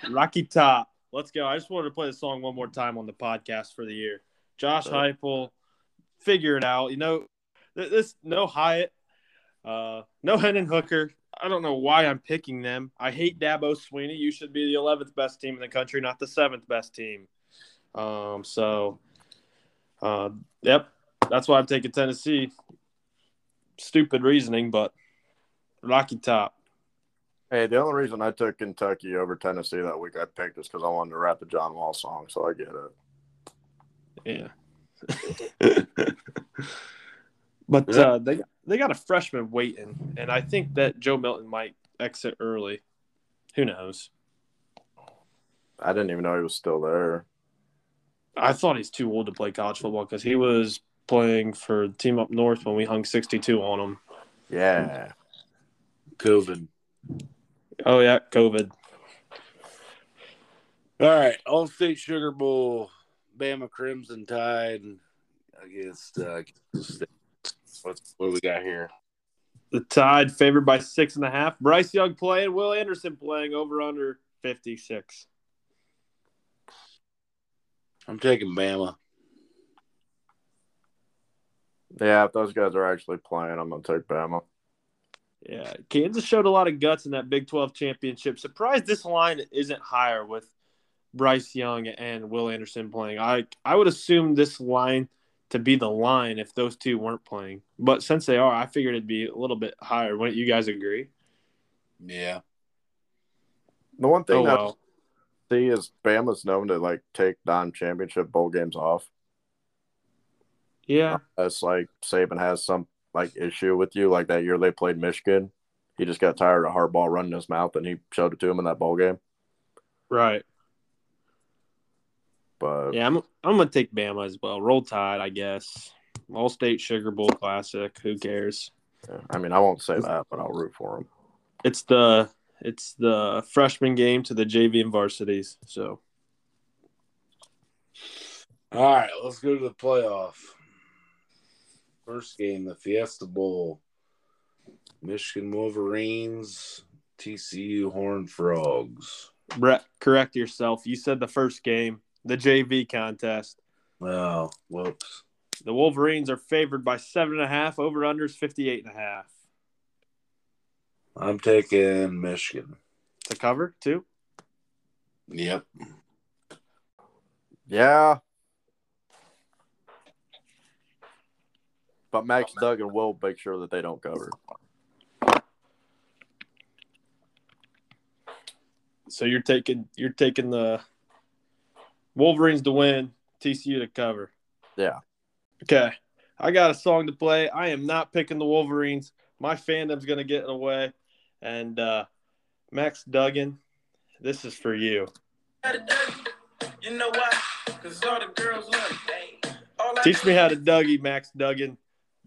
Rocky Top. Let's go. I just wanted to play the song one more time on the podcast for the year. Josh Sure. Heupel, figure it out. You know, th- this no Hyatt, uh, no Hendon Hooker. I don't know why I'm picking them. I hate Dabo Swinney. You should be the 11th best team in the country, not the seventh best team. Um, so, uh, yep, that's why I'm taking Tennessee. Stupid reasoning, but Rocky Top. Hey, the only reason I took Kentucky over Tennessee that week I picked is because I wanted to rap the John Wall song, so I get it. Yeah. but uh, they they got a freshman waiting, and I think that Joe Milton might exit early. Who knows? I didn't even know he was still there. I thought he's too old to play college football because he was playing for the team up north when we hung 62 on him. Yeah. COVID. Oh yeah, COVID. All right, All State Sugar Bowl, Bama Crimson Tide against uh, What's, what do we got here? The Tide favored by six and a half. Bryce Young playing, Will Anderson playing over under 56. I'm taking Bama. Yeah, if those guys are actually playing, I'm gonna take Bama. Yeah, Kansas showed a lot of guts in that Big 12 championship. Surprised this line isn't higher with Bryce Young and Will Anderson playing. I I would assume this line to be the line if those two weren't playing. But since they are, I figured it'd be a little bit higher. Wouldn't you guys agree? Yeah. The one thing Oh that well. I see is Bama's known to like take non-championship bowl games off. Yeah. That's like Saban has some like issue with you. Like that year they played Michigan, he just got tired of Harbaugh running his mouth, and he showed it to him in that bowl game. Right. But Yeah, I'm I'm gonna take Bama as well. Roll Tide, I guess. All State Sugar Bowl Classic. Who cares? I mean, I won't say that, but I'll root for him. It's the it's the freshman game to the JV and varsities. So All right, let's go to the playoff. First game, the Fiesta Bowl. Michigan Wolverines, TCU Horned Frogs. Brett, correct yourself. You said the first game, the JV contest. Oh, whoops. The Wolverines are favored by seven and a half. Over unders 58 and a half. I'm taking Michigan. To cover too. Yep. Yeah. But Max Duggan will make sure that they don't cover. So you're taking you're taking the Wolverines to win, TCU to cover. Yeah. Okay. I got a song to play. I am not picking the Wolverines. My fandom's gonna get in the way. And uh Max Duggan, this is for you. You know why? Cause all the girls love me. All Teach me how to Dougie, Max Duggan.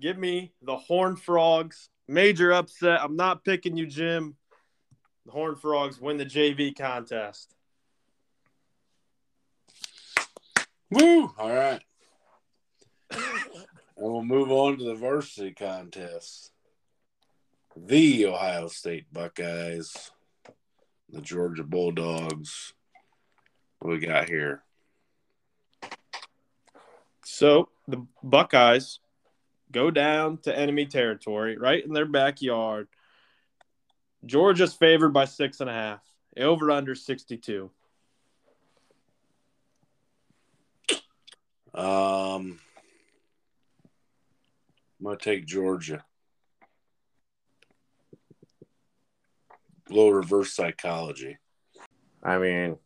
Give me the Horn Frogs. Major upset. I'm not picking you, Jim. The Horned Frogs win the JV contest. Woo! All right. and we'll move on to the varsity contest. The Ohio State Buckeyes, the Georgia Bulldogs. What we got here? So the Buckeyes go down to enemy territory, right in their backyard. Georgia's favored by six and a half. Over under 62. Um, I'm gonna take Georgia. Little reverse psychology. I mean,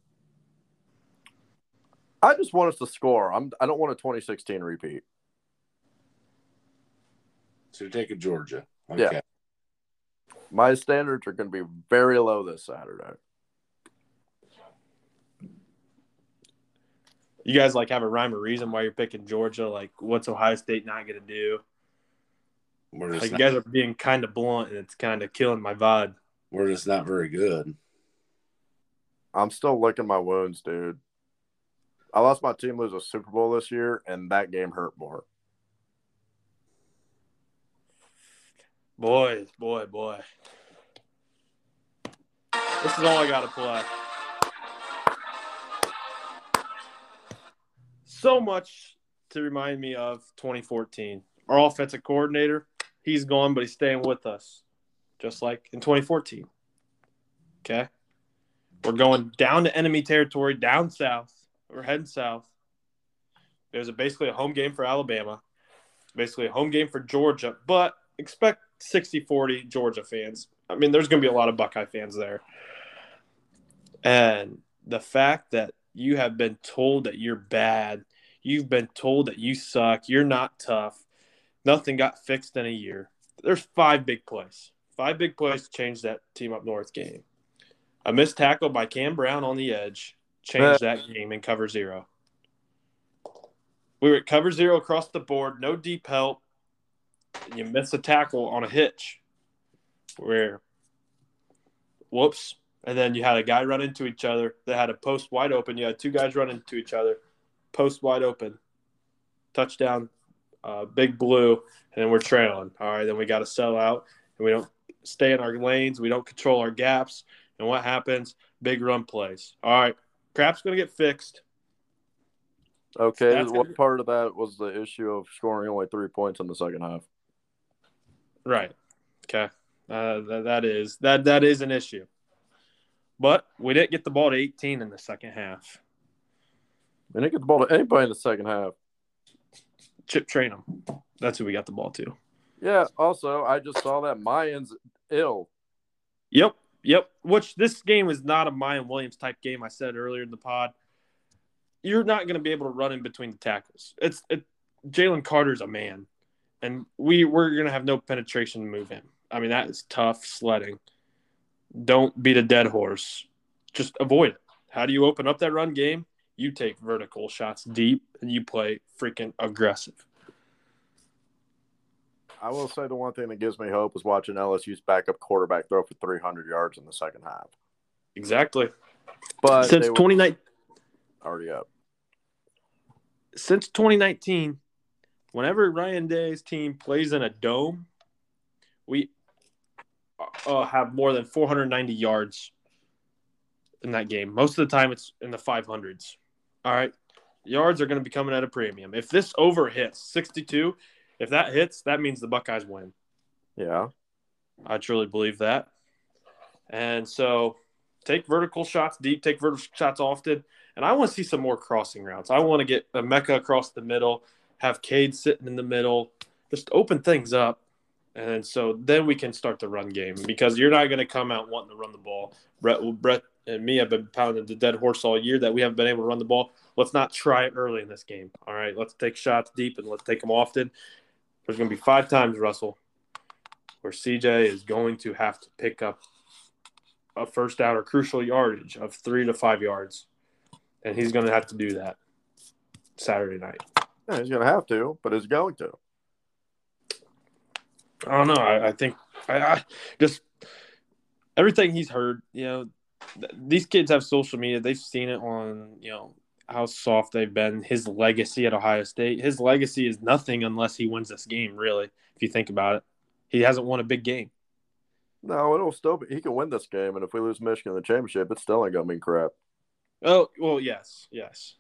I just want us to score. I'm. I don't want a 2016 repeat. So you're taking Georgia. Yeah. My standards are going to be very low this Saturday. You guys like have a rhyme or reason why you're picking Georgia? Like, what's Ohio State not going to do? We're just Like, you guys are being kind of blunt, and it's kind of killing my vibe. we're just not very good. I'm still licking my wounds, dude. I lost my team lose a Super Bowl this year, and that game hurt more. Boy, boy, boy. This is all I got to play. So much to remind me of 2014. Our offensive coordinator, he's gone, but he's staying with us, just like in 2014. Okay. We're going down to enemy territory, down south. We're heading south. There's a, basically a home game for Alabama, basically a home game for Georgia, but expect 60 40 Georgia fans. I mean, there's going to be a lot of Buckeye fans there. And the fact that you have been told that you're bad, you've been told that you suck, you're not tough, nothing got fixed in a year. There's five big plays, five big plays to change that team up north game. A missed tackle by Cam Brown on the edge changed that game in cover zero. We were at cover zero across the board, no deep help you miss a tackle on a hitch where whoops and then you had a guy run into each other that had a post wide open. You had two guys run into each other post wide open touchdown uh, big blue and then we're trailing. All right then we got to sell out and we don't stay in our lanes. We don't control our gaps and what happens? Big run plays. All right crap's going to get fixed. Okay, That's what gonna- part of that was the issue of scoring only three points in the second half? Right. Okay. Uh, that, that is that that is an issue. But we didn't get the ball to 18 in the second half. We didn't get the ball to anybody in the second half. Chip Trayanum. That's who we got the ball to. Yeah. Also, I just saw that Miyan's ill. Yep. Yep. Which this game is not a Miyan Williams type game. I said earlier in the pod. You're not going to be able to run in between the tackles. It's it, Jalen Carter's a man, and we we're going to have no penetration to move him. I mean that is tough sledding. Don't beat a dead horse. Just avoid it. How do you open up that run game? You take vertical shots deep and you play freaking aggressive. I will say the one thing that gives me hope is watching LSU's backup quarterback throw for 300 yards in the second half. Exactly. But Since they 2019 already up. since 2019, whenever Ryan Day's team plays in a dome, we uh, have more than 490 yards in that game. Most of the time, it's in the 500s. All right. Yards are going to be coming at a premium. If this over hits 62, if that hits, that means the Buckeyes win. Yeah. I truly believe that. And so take vertical shots deep, take vertical shots often. And I want to see some more crossing routes. I want to get Emeka across the middle, have Cade sitting in the middle, just open things up. And so then we can start the run game because you're not going to come out wanting to run the ball. Brett, Brett and me have been pounding the dead horse all year that we haven't been able to run the ball. Let's not try it early in this game. All right. Let's take shots deep and let's take them often. There's going to be five times, Russell, where CJ is going to have to pick up a first down or crucial yardage of three to five yards. And he's going to have to do that Saturday night. Yeah, he's going to have to, but he's going to. I don't know. I, I think I, I just everything he's heard, you know, th- these kids have social media. They've seen it on, you know, how soft they've been. His legacy at Ohio State. His legacy is nothing unless he wins this game, really, if you think about it. He hasn't won a big game. No, it'll still be. He can win this game, and if we lose Michigan in the championship, it's still ain't going to mean crap. Oh well, yes, yes.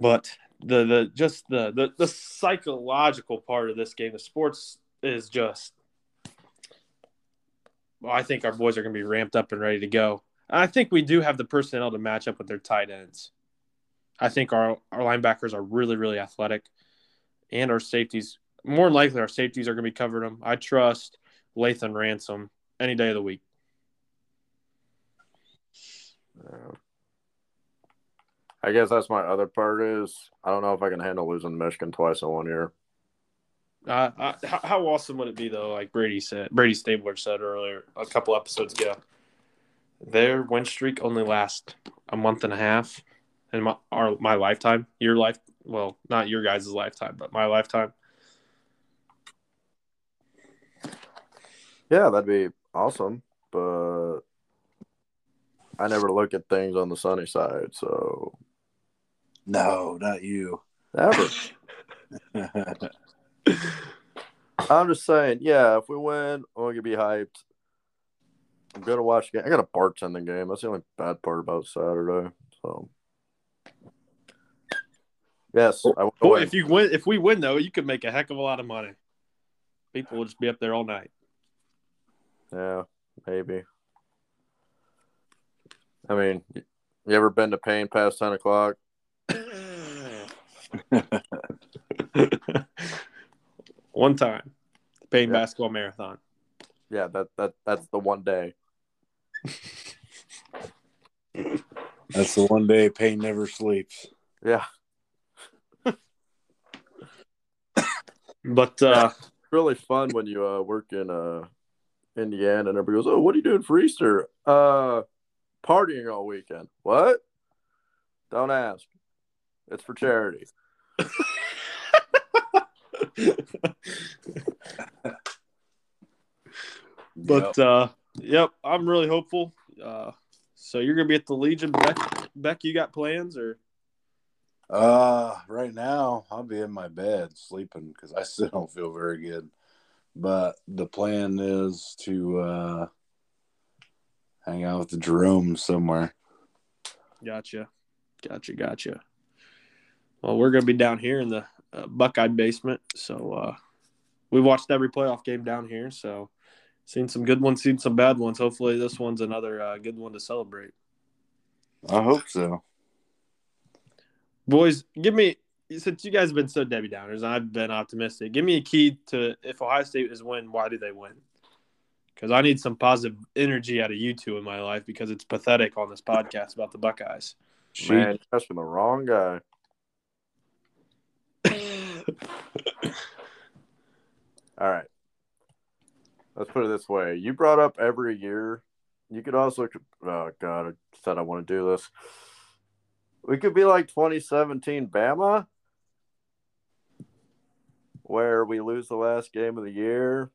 But the the just the, the the psychological part of this game, the sports is just. Well, I think our boys are going to be ramped up and ready to go. I think we do have the personnel to match up with their tight ends. I think our our linebackers are really really athletic, and our safeties more likely our safeties are going to be covering them. I trust Lathan Ransom any day of the week. I guess that's my other part is I don't know if I can handle losing Michigan twice in one year. Uh, uh, how, how awesome would it be though? Like Brady said, Brady Stabler said earlier, a couple episodes ago, their win streak only lasts a month and a half, in my our my lifetime, your life, well, not your guys' lifetime, but my lifetime. Yeah, that'd be awesome, but I never look at things on the sunny side, so No, not you. ever. I'm just saying, yeah, if we win, I'm gonna be hyped. I'm gonna watch the game. I got a bartending game. That's the only bad part about Saturday. So yes, I will Boy, if you win, if we win though, you could make a heck of a lot of money. People will just be up there all night. Yeah, maybe. I mean, you ever been to Payne past ten o'clock? One time, Payne Yeah. basketball marathon. Yeah, that that that's the one day. That's the one day Payne never sleeps. Yeah, But uh, really fun when you uh, work in uh, Indiana and everybody goes, "Oh, what are you doing for Easter?" Uh, partying all weekend. What? Don't ask. It's for charity. But Yep. uh yep, I'm really hopeful. Uh so you're gonna be at the Legion Beck Beck, you got plans or Uh, right now I'll be in my bed sleeping because I still don't feel very good. But the plan is to uh, hang out with the Jerome somewhere. gotcha. Gotcha, gotcha. Well, we're gonna be down here in the uh, Buckeye basement, so uh we watched every playoff game down here, so seen some good ones, seen some bad ones. Hopefully this one's another uh, good one to celebrate. I hope so. Boys, give me since you guys have been so Debbie Downers, and I've been optimistic. Give me a key to if Ohio State is win, why do they win? because I need some positive energy out of you two in my life because it's pathetic on this podcast about the Buckeyes. Man, you're asking the wrong guy. All right. Let's put it this way. You brought up every year. You could also, oh God, I said I want to do this. We could be like 2017 Bama, where we lose the last game of the year,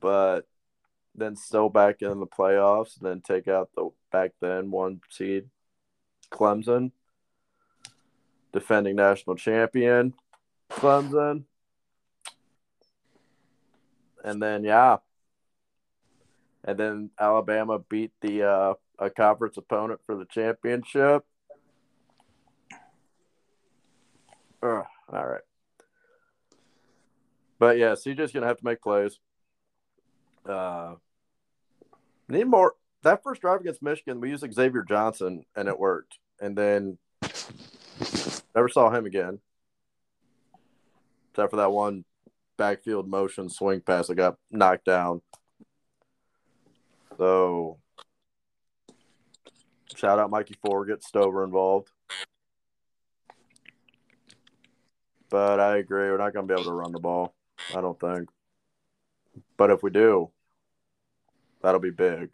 but then still back in the playoffs, and then take out the back then one seed Clemson, defending national champion Clemson. And then yeah. And then Alabama beat the uh a conference opponent for the championship. Ugh, all right. But yeah, CJ's gonna have to make plays. Uh need more that first drive against Michigan, we used Xavier Johnson and it worked. And then never saw him again. Except for that one backfield motion swing pass that got knocked down. So shout out Mikey Forget, Stover involved. But I agree, we're not going to be able to run the ball. I don't think. But if we do, that'll be big.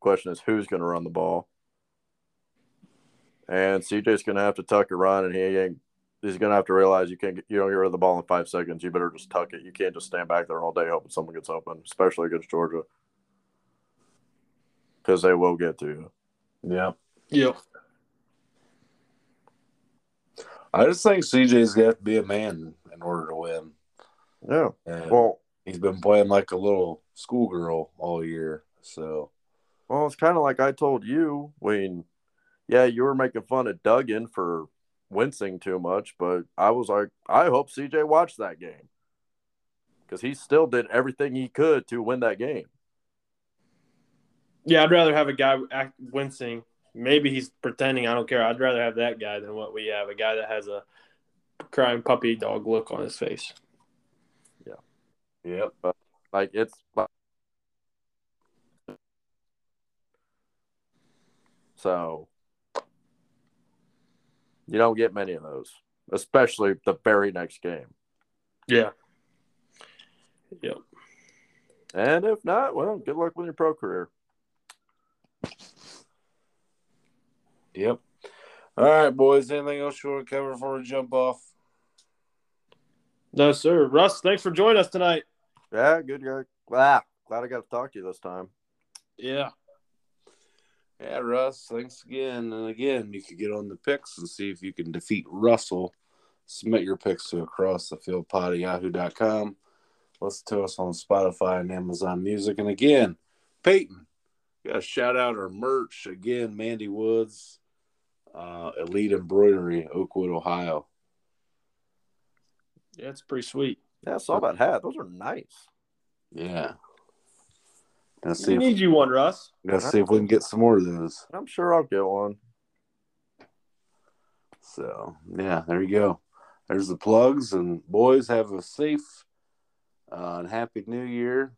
Question is, who's going to run the ball? And CJ's going to have to tuck a run, and he ain't. He's going to have to realize you can't. You don't get rid of the ball in five seconds. You better just tuck it. You can't just stand back there all day hoping someone gets open, especially against Georgia, because they will get to you. Yeah. Yep. I just think CJ's got to be a man in order to win. Yeah. And Well, he's been playing like a little schoolgirl all year. So Well, it's kind of like I told you when, yeah, you were making fun of Duggan for wincing too much, but I was like, I hope CJ watched that game because he still did everything he could to win that game. Yeah, I'd rather have a guy act wincing. Maybe he's pretending. I don't care. I'd rather have that guy than what we have. A guy that has a crying puppy dog look on his face. Yeah. Yep. Like it's so you don't get many of those, especially the very next game. Yeah. Yep. And if not, well, good luck with your pro career. Yep. All right, boys. Anything else you want to cover before we jump off? No, sir. Russ, thanks for joining us tonight. Yeah, good guy. Ah, glad I got to talk to you this time. Yeah. Yeah, Russ, thanks again. And again, you could get on the picks and see if you can defeat Russell. Submit your picks to across the field pod at yahoo.com. Listen to us on Spotify and Amazon Music. And again, Peyton, got to shout out our merch. Again, Mandy Woods, uh, Elite Embroidery, Oakwood, Ohio. Yeah, it's pretty sweet. Yeah, I saw that hat. Those are nice. Yeah. Let's see We if, need you one, Russ. let's see if we can get some more of those. I'm sure I'll get one. So yeah, there you go. There's the plugs, and boys have a safe uh, and happy New Year.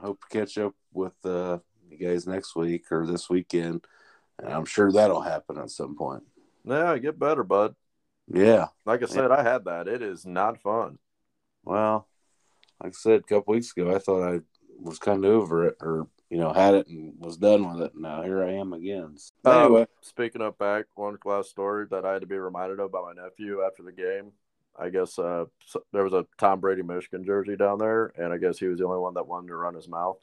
Hope to catch up with uh, you guys next week or this weekend, and I'm sure that'll happen at some point. Yeah, get better, bud. Yeah. Like I said, I had that. It is not fun. Well, like I said a couple weeks ago, I thought I was kind of over it, or you know, had it and was done with it. Now here I am again. So, Um, anyway, speaking of back, one class story that I had to be reminded of by my nephew after the game. I guess uh, so- there was a Tom Brady Michigan jersey down there, and I guess he was the only one that wanted to run his mouth.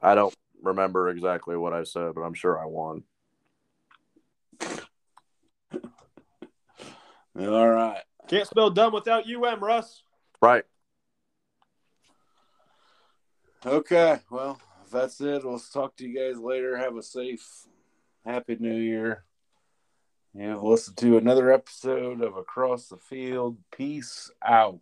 I don't remember exactly what I said, but I'm sure I won. all right. Can't spell dumb without UM, Russ. Right. Okay, well, that's it, we'll talk to you guys later. Have a safe, happy new year. And listen to another episode of Across the Field. Peace out.